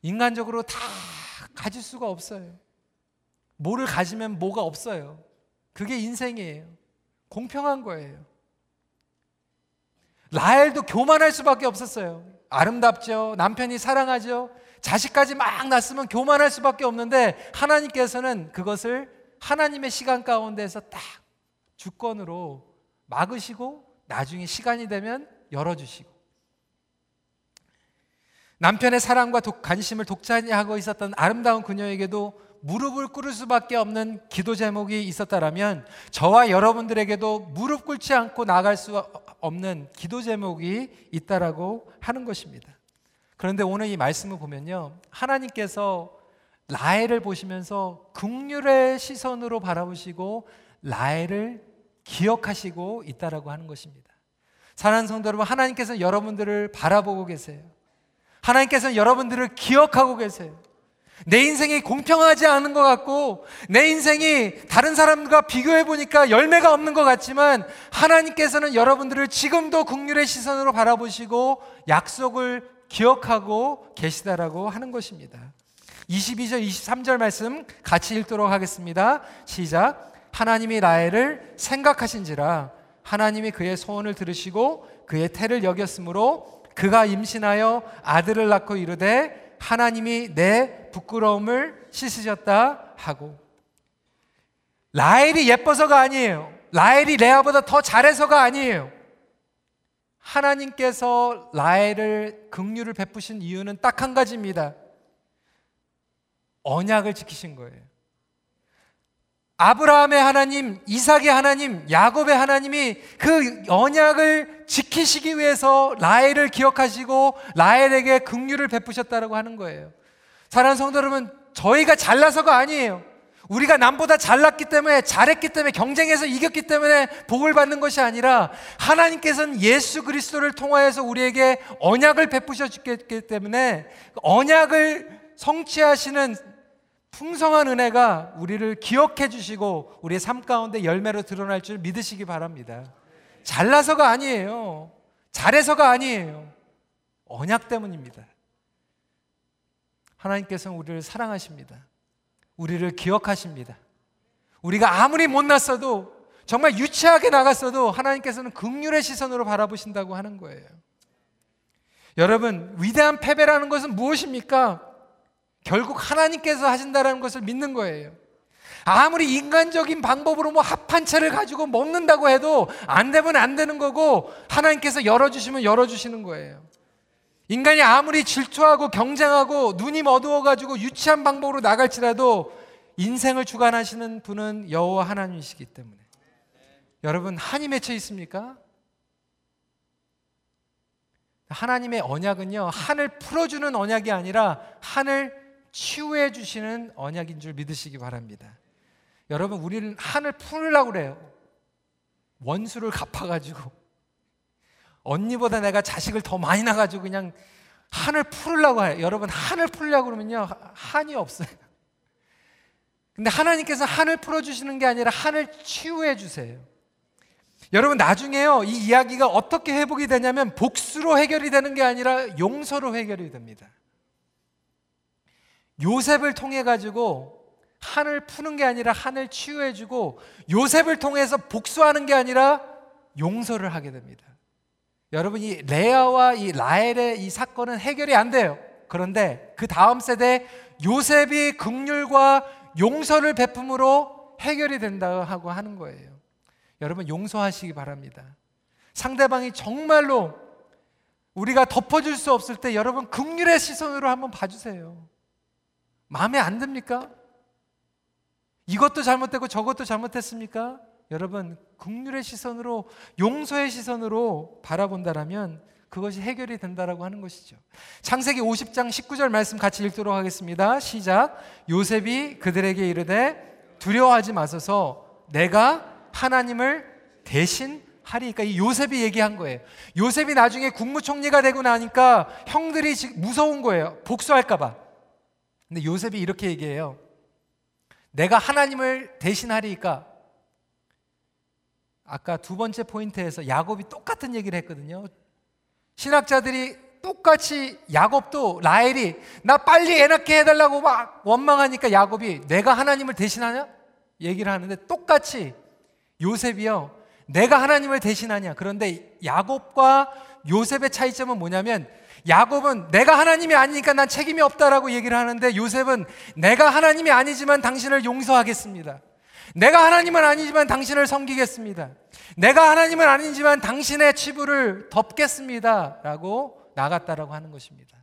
인간적으로 다 가질 수가 없어요. 뭐를 가지면 뭐가 없어요. 그게 인생이에요. 공평한 거예요. 라헬도 교만할 수밖에 없었어요. 아름답죠. 남편이 사랑하죠. 자식까지 막 낳았으면 교만할 수밖에 없는데 하나님께서는 그것을 하나님의 시간 가운데서 딱 주권으로 막으시고 나중에 시간이 되면 열어주시고 남편의 사랑과 독, 관심을 독자니하고 있었던 아름다운 그녀에게도 무릎을 꿇을 수밖에 없는 기도 제목이 있었다라면 저와 여러분들에게도 무릎 꿇지 않고 나갈 수 없는 기도 제목이 있다라고 하는 것입니다. 그런데 오늘 이 말씀을 보면요. 하나님께서 라헬을 보시면서 극률의 시선으로 바라보시고 라헬을 기억하시고 있다라고 하는 것입니다. 사랑하는 성도 여러분, 하나님께서 여러분들을 바라보고 계세요. 하나님께서는 여러분들을 기억하고 계세요. 내 인생이 공평하지 않은 것 같고, 내 인생이 다른 사람과 비교해 보니까 열매가 없는 것 같지만, 하나님께서는 여러분들을 지금도 국률의 시선으로 바라보시고, 약속을 기억하고 계시다라고 하는 것입니다. 22절, 23절 말씀 같이 읽도록 하겠습니다. 시작. 하나님이 라헬을 생각하신지라 하나님이 그의 소원을 들으시고 그의 태를 여겼으므로 그가 임신하여 아들을 낳고 이르되 하나님이 내 부끄러움을 씻으셨다 하고 라헬이 예뻐서가 아니에요. 라헬이 레아보다 더 잘해서가 아니에요. 하나님께서 라헬을 긍휼을 베푸신 이유는 딱 한 가지입니다. 언약을 지키신 거예요. 아브라함의 하나님, 이삭의 하나님, 야곱의 하나님이 그 언약을 지키시기 위해서 라헬을 기억하시고 라헬에게 긍휼을 베푸셨다라고 하는 거예요. 사랑하는 성도 여러분, 저희가 잘나서가 아니에요. 우리가 남보다 잘났기 때문에 잘했기 때문에 경쟁에서 이겼기 때문에 복을 받는 것이 아니라 하나님께서는 예수 그리스도를 통하여서 우리에게 언약을 베푸셨기 때문에 언약을 성취하시는 풍성한 은혜가 우리를 기억해 주시고 우리의 삶 가운데 열매로 드러날 줄 믿으시기 바랍니다. 잘나서가 아니에요. 잘해서가 아니에요. 언약 때문입니다. 하나님께서는 우리를 사랑하십니다. 우리를 기억하십니다. 우리가 아무리 못났어도 정말 유치하게 나갔어도 하나님께서는 극률의 시선으로 바라보신다고 하는 거예요. 여러분, 위대한 패배라는 것은 무엇입니까? 결국 하나님께서 하신다라는 것을 믿는 거예요. 아무리 인간적인 방법으로 뭐 합한 채를 가지고 먹는다고 해도 안 되면 안 되는 거고 하나님께서 열어주시면 열어주시는 거예요. 인간이 아무리 질투하고 경쟁하고 눈이 어두워가지고 유치한 방법으로 나갈지라도 인생을 주관하시는 분은 여호와 하나님이시기 때문에 여러분 한이 맺혀 있습니까? 하나님의 언약은요 한을 풀어주는 언약이 아니라 한을 치유해 주시는 언약인 줄 믿으시기 바랍니다. 여러분 우리는 한을 풀으려고 그래요. 원수를 갚아가지고 언니보다 내가 자식을 더 많이 낳아가지고 그냥 한을 풀으려고 해요. 여러분 한을 풀려고 그러면요 한이 없어요. 근데 하나님께서 한을 풀어주시는 게 아니라 한을 치유해 주세요. 여러분 나중에요 이 이야기가 어떻게 회복이 되냐면 복수로 해결이 되는 게 아니라 용서로 해결이 됩니다. 요셉을 통해 가지고 한을 푸는 게 아니라 한을 치유해 주고 요셉을 통해서 복수하는 게 아니라 용서를 하게 됩니다. 여러분 이 레아와 이 라헬의 이 사건은 해결이 안 돼요. 그런데 그 다음 세대 요셉이 극률과 용서를 베품으로 해결이 된다 하고 하는 거예요. 여러분 용서하시기 바랍니다. 상대방이 정말로 우리가 덮어줄 수 없을 때 여러분 극률의 시선으로 한번 봐주세요. 마음에 안 듭니까? 이것도 잘못되고 저것도 잘못했습니까? 여러분 극률의 시선으로 용서의 시선으로 바라본다라면 그것이 해결이 된다라고 하는 것이죠. 창세기 50장 19절 말씀 같이 읽도록 하겠습니다. 시작. 요셉이 그들에게 이르되 두려워하지 마소서 내가 하나님을 대신 하리니까 이 요셉이 얘기한 거예요. 요셉이 나중에 국무총리가 되고 나니까 형들이 무서운 거예요. 복수할까봐. 근데 요셉이 이렇게 얘기해요. 내가 하나님을 대신하리니까 아까 두 번째 포인트에서 야곱이 똑같은 얘기를 했거든요. 신학자들이 똑같이 야곱도 라헬이 나 빨리 애 낳게 해달라고 막 원망하니까 야곱이 내가 하나님을 대신하냐? 얘기를 하는데 똑같이 요셉이요. 내가 하나님을 대신하냐? 그런데 야곱과 요셉의 차이점은 뭐냐면 야곱은 내가 하나님이 아니니까 난 책임이 없다라고 얘기를 하는데 요셉은 내가 하나님이 아니지만 당신을 용서하겠습니다. 내가 하나님은 아니지만 당신을 섬기겠습니다. 내가 하나님은 아니지만 당신의 치부를 덮겠습니다. 라고 나갔다라고 하는 것입니다.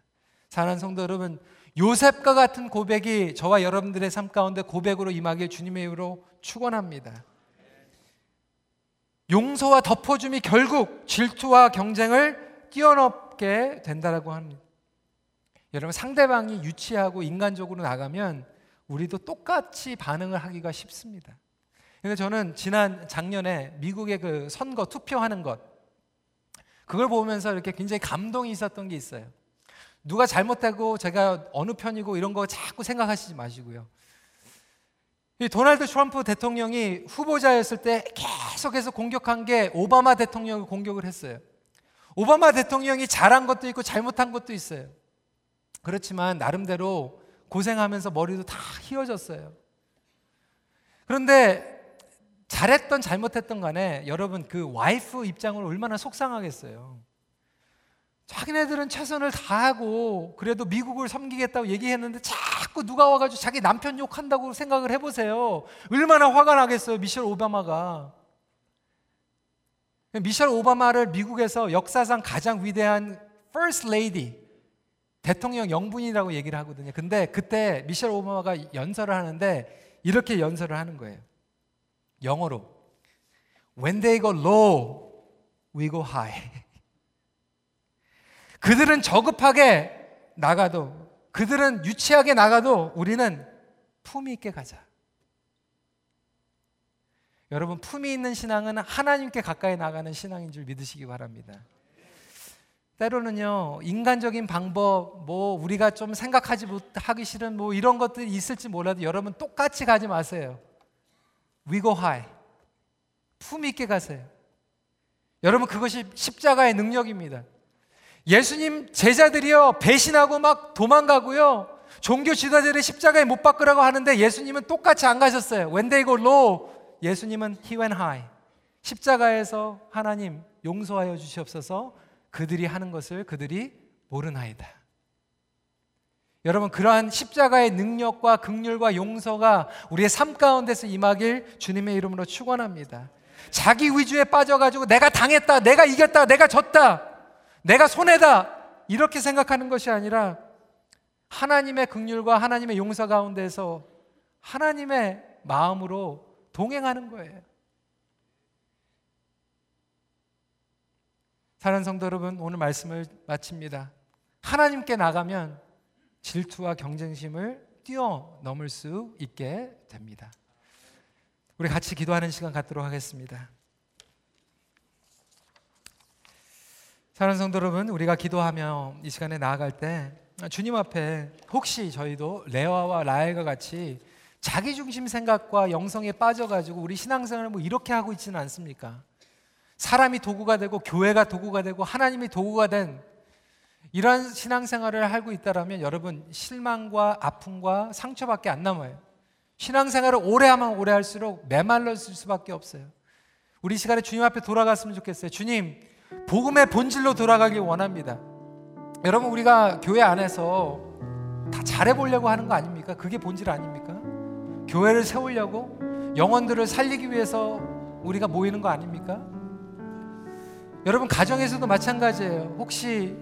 사랑하는 성도 여러분, 요셉과 같은 고백이 저와 여러분들의 삶 가운데 고백으로 임하길 주님의 이름으로 축원합니다. 용서와 덮어줌이 결국 질투와 경쟁을 뛰어넘 게 된다라고 합니다. 여러분 상대방이 유치하고 인간적으로 나가면 우리도 똑같이 반응을 하기가 쉽습니다. 그래서 저는 지난 작년에 미국의 그 선거 투표하는 것 그걸 보면서 이렇게 굉장히 감동이 있었던 게 있어요. 누가 잘못되고 제가 어느 편이고 이런 거 자꾸 생각하시지 마시고요. 이 도널드 트럼프 대통령이 후보자였을 때 계속해서 공격한 게 오바마 대통령을 공격을 했어요. 오바마 대통령이 잘한 것도 있고 잘못한 것도 있어요. 그렇지만 나름대로 고생하면서 머리도 다 휘어졌어요. 그런데 잘했던 잘못했던 간에 여러분 그 와이프 입장으로 얼마나 속상하겠어요. 자기네들은 최선을 다하고 그래도 미국을 섬기겠다고 얘기했는데 자꾸 누가 와가지고 자기 남편 욕한다고 생각을 해보세요. 얼마나 화가 나겠어요, 미셸 오바마가. 미셸 오바마를 미국에서 역사상 가장 위대한 First Lady, 대통령 영분이라고 얘기를 하거든요. 근데 그때 미셸 오바마가 연설을 하는데 이렇게 연설을 하는 거예요. 영어로 When they go low, we go high. <laughs> 그들은 저급하게 나가도 그들은 유치하게 나가도 우리는 품위 있게 가자. 여러분 품위 있는 신앙은 하나님께 가까이 나가는 신앙인 줄 믿으시기 바랍니다. 때로는요 인간적인 방법 뭐 우리가 좀 생각하지 못하기 싫은 뭐 이런 것들이 있을지 몰라도 여러분 똑같이 가지 마세요. Go high. 품 있게 가세요. 여러분 그것이 십자가의 능력입니다. 예수님 제자들이요 배신하고 막 도망가고요. 종교 지도자들이 십자가에 못 박으라고 하는데 예수님은 똑같이 안 가셨어요. When they go low, 예수님은 he went high. 십자가에서 하나님 용서하여 주시옵소서 그들이 하는 것을 그들이 모르나이다. 여러분 그러한 십자가의 능력과 극률과 용서가 우리의 삶 가운데서 임하길 주님의 이름으로 축원합니다. 자기 위주에 빠져가지고 내가 당했다, 내가 이겼다, 내가 졌다, 내가 손해다 이렇게 생각하는 것이 아니라 하나님의 극률과 하나님의 용서 가운데서 하나님의 마음으로 동행하는 거예요. 사랑하는 성도 여러분, 오늘 말씀을 마칩니다. 하나님께 나가면 질투와 경쟁심을 뛰어넘을 수 있게 됩니다. 우리 같이 기도하는 시간 갖도록 하겠습니다. 사랑하는 성도 여러분, 우리가 기도하며 이 시간에 나아갈 때 주님 앞에 혹시 저희도 레아와 라엘과 같이 자기 중심 생각과 영성에 빠져가지고 우리 신앙생활을 뭐 이렇게 하고 있지는 않습니까? 사람이 도구가 되고 교회가 도구가 되고 하나님이 도구가 된 이러한 신앙생활을 하고 있다라면 여러분 실망과 아픔과 상처밖에 안 남아요. 신앙생활을 오래 하면 오래 할수록 메말랐을 수밖에 없어요. 우리 시간에 주님 앞에 돌아갔으면 좋겠어요. 주님, 복음의 본질로 돌아가길 원합니다. 여러분 우리가 교회 안에서 다 잘해 보려고 하는 거 아닙니까? 그게 본질 아닙니까? 교회를 세우려고 영혼들을 살리기 위해서 우리가 모이는 거 아닙니까? 여러분 가정에서도 마찬가지예요. 혹시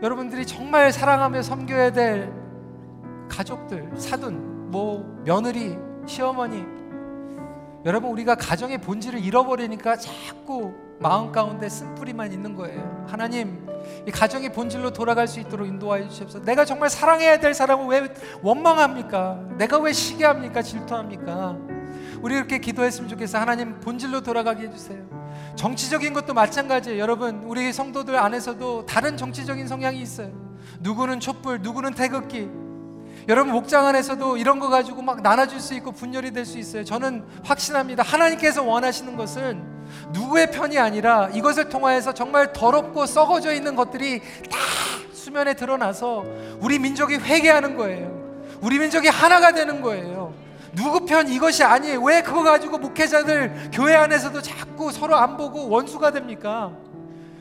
여러분들이 정말 사랑하며 섬겨야 될 가족들, 사돈, 뭐 며느리, 시어머니 여러분 우리가 가정의 본질을 잃어버리니까 자꾸 마음 가운데 쓴뿌리만 있는 거예요. 하나님, 이 가정의 본질로 돌아갈 수 있도록 인도하여 주시옵소서. 내가 정말 사랑해야 될 사람을 왜 원망합니까? 내가 왜 시기합니까? 질투합니까? 우리 이렇게 기도했으면 좋겠어. 하나님 본질로 돌아가게 해주세요. 정치적인 것도 마찬가지예요. 여러분, 우리 성도들 안에서도 다른 정치적인 성향이 있어요. 누구는 촛불, 누구는 태극기, 여러분 목장 안에서도 이런 거 가지고 막 나눠줄 수 있고 분열이 될 수 있어요. 저는 확신합니다. 하나님께서 원하시는 것은 누구의 편이 아니라 이것을 통하여서 정말 더럽고 썩어져 있는 것들이 다 수면에 드러나서 우리 민족이 회개하는 거예요. 우리 민족이 하나가 되는 거예요. 누구 편 이것이 아니에요. 왜 그거 가지고 목회자들 교회 안에서도 자꾸 서로 안 보고 원수가 됩니까?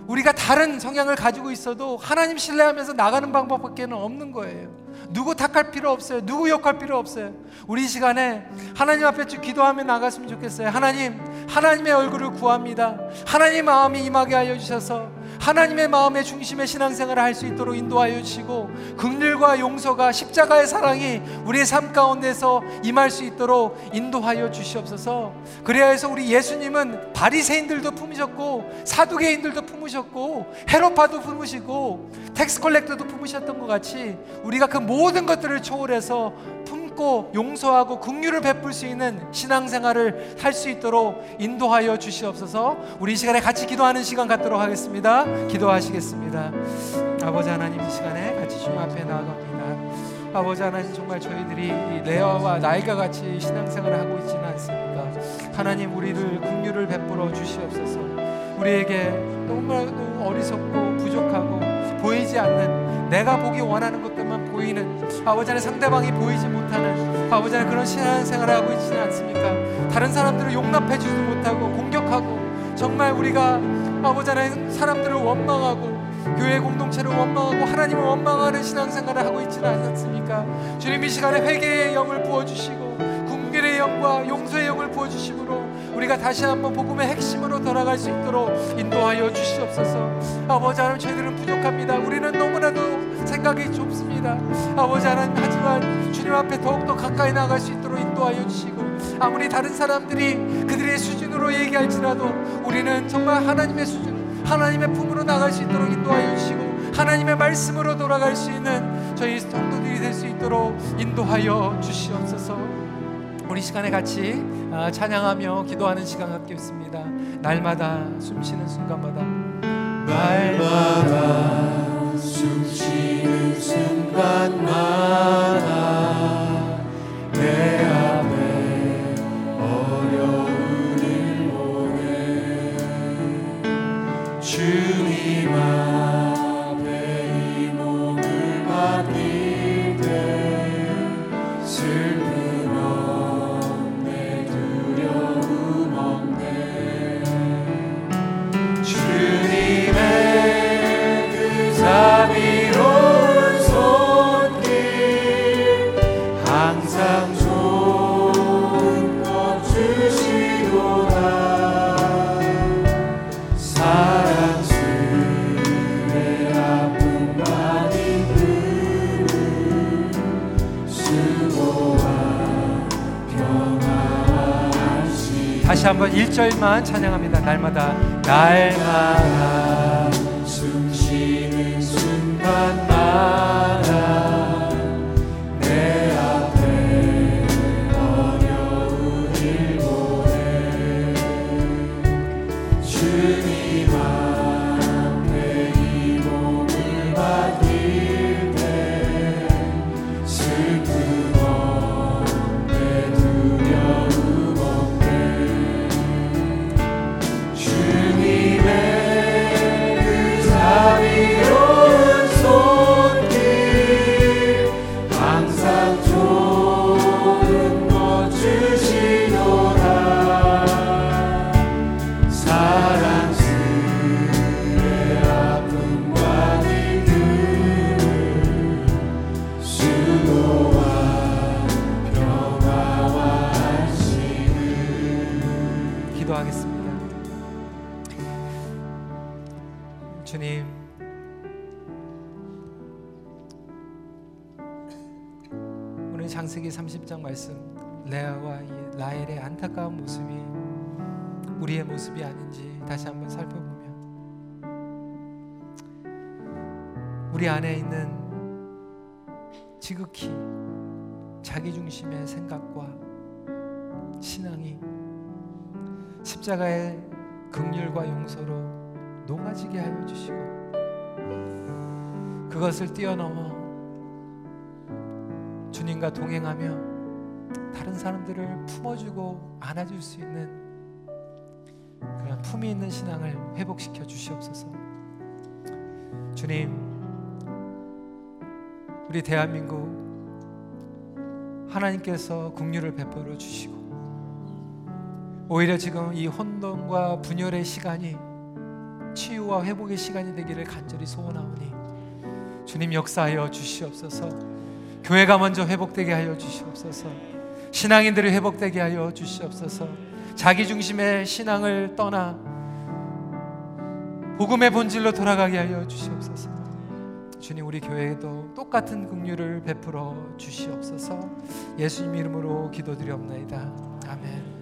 우리가 다른 성향을 가지고 있어도 하나님 신뢰하면서 나가는 방법밖에 없는 거예요. 누구 탓할 필요 없어요. 누구 욕할 필요 없어요. 우리 시간에 하나님 앞에 쭉 기도하며 나갔으면 좋겠어요. 하나님, 하나님의 얼굴을 구합니다. 하나님 마음이 임하게 하여 주셔서 하나님의 마음의 중심의 신앙생활을 할 수 있도록 인도하여 주시고 긍휼과 용서가 십자가의 사랑이 우리의 삶 가운데서 임할 수 있도록 인도하여 주시옵소서. 그래야 해서 우리 예수님은 바리새인들도 품으셨고 사두개인들도 품으셨고 헤롯파도 품으시고 tax collector도 품으셨던 것 같이 우리가 그 모든 것들을 초월해서 품 고 용서하고 긍휼을 베풀 수 있는 신앙생활을 할 수 있도록 인도하여 주시옵소서. 우리 이 시간에 같이 기도하는 시간 갖도록 하겠습니다. 기도하시겠습니다. 아버지 하나님 이 시간에 같이 주님 앞에 나아갑니다. 아버지 하나님 정말 저희들이 레아와 나이가 같이 신앙생활을 하고 있지는 않습니까? 하나님 우리를 긍휼을 베풀어 주시옵소서. 우리에게 너무나도 어리석고 부족하고 보이지 않는 내가 보기 원하는 것들만 보이는 아버지 는 상대방이 보이지 못하는 아버지 는 그런 신앙생활을 하고 있지는 않습니까? 다른 사람들을 용납해 주지 못하고 공격하고 정말 우리가 아버지 는 사람들을 원망하고 교회 공동체를 원망하고 하나님을 원망하는 신앙생활을 하고 있지는 않습니까? 주님 이 시간에 회개의 영을 부어주시고 궁결의 영과 용서의 영을 부어주심으로 우리가 다시 한번 복음의 핵심으로 돌아갈 수 있도록 인도하여 주시옵소서. 아버지 하나님 저희들은 부족합니다. 우리는 너무나도 생각이 좁습니다. 아버지 하나님 하지만 주님 앞에 더욱더 가까이 나갈 수 있도록 인도하여 주시고 아무리 다른 사람들이 그들의 수준으로 얘기할지라도 우리는 정말 하나님의 수준 하나님의 품으로 나갈 수 있도록 인도하여 주시고 하나님의 말씀으로 돌아갈 수 있는 저희 성도들이 될 수 있도록 인도하여 주시옵소서. 우리 시간에 같이 아, 찬양하며 기도하는 시간 갖겠습니다. 날마다 숨쉬는 순간마다 날마다 숨쉬는 순간마다 한번 1절만 찬양합니다. 날마다 날마다 주님, 오늘 장세기 30장 말씀 레아와 이 라헬의 안타까운 모습이 우리의 모습이 아닌지 다시 한번 살펴보며 우리 안에 있는 지극히 자기 중심의 생각과 신앙이 십자가의 극률과 용서로 녹아지게 하여 주시고 그것을 뛰어넘어 주님과 동행하며 다른 사람들을 품어주고 안아줄 수 있는 그런 품이 있는 신앙을 회복시켜 주시옵소서. 주님, 우리 대한민국 하나님께서 국류를 베풀어 주시고 오히려 지금 이 혼돈과 분열의 시간이 치유와 회복의 시간이 되기를 간절히 소원하오니 주님 역사하여 주시옵소서. 교회가 먼저 회복되게 하여 주시옵소서. 신앙인들이 회복되게 하여 주시옵소서. 자기 중심의 신앙을 떠나 복음의 본질로 돌아가게 하여 주시옵소서. 주님 우리 교회에도 똑같은 긍휼을 베풀어 주시옵소서. 예수님 이름으로 기도드리옵나이다. 아멘.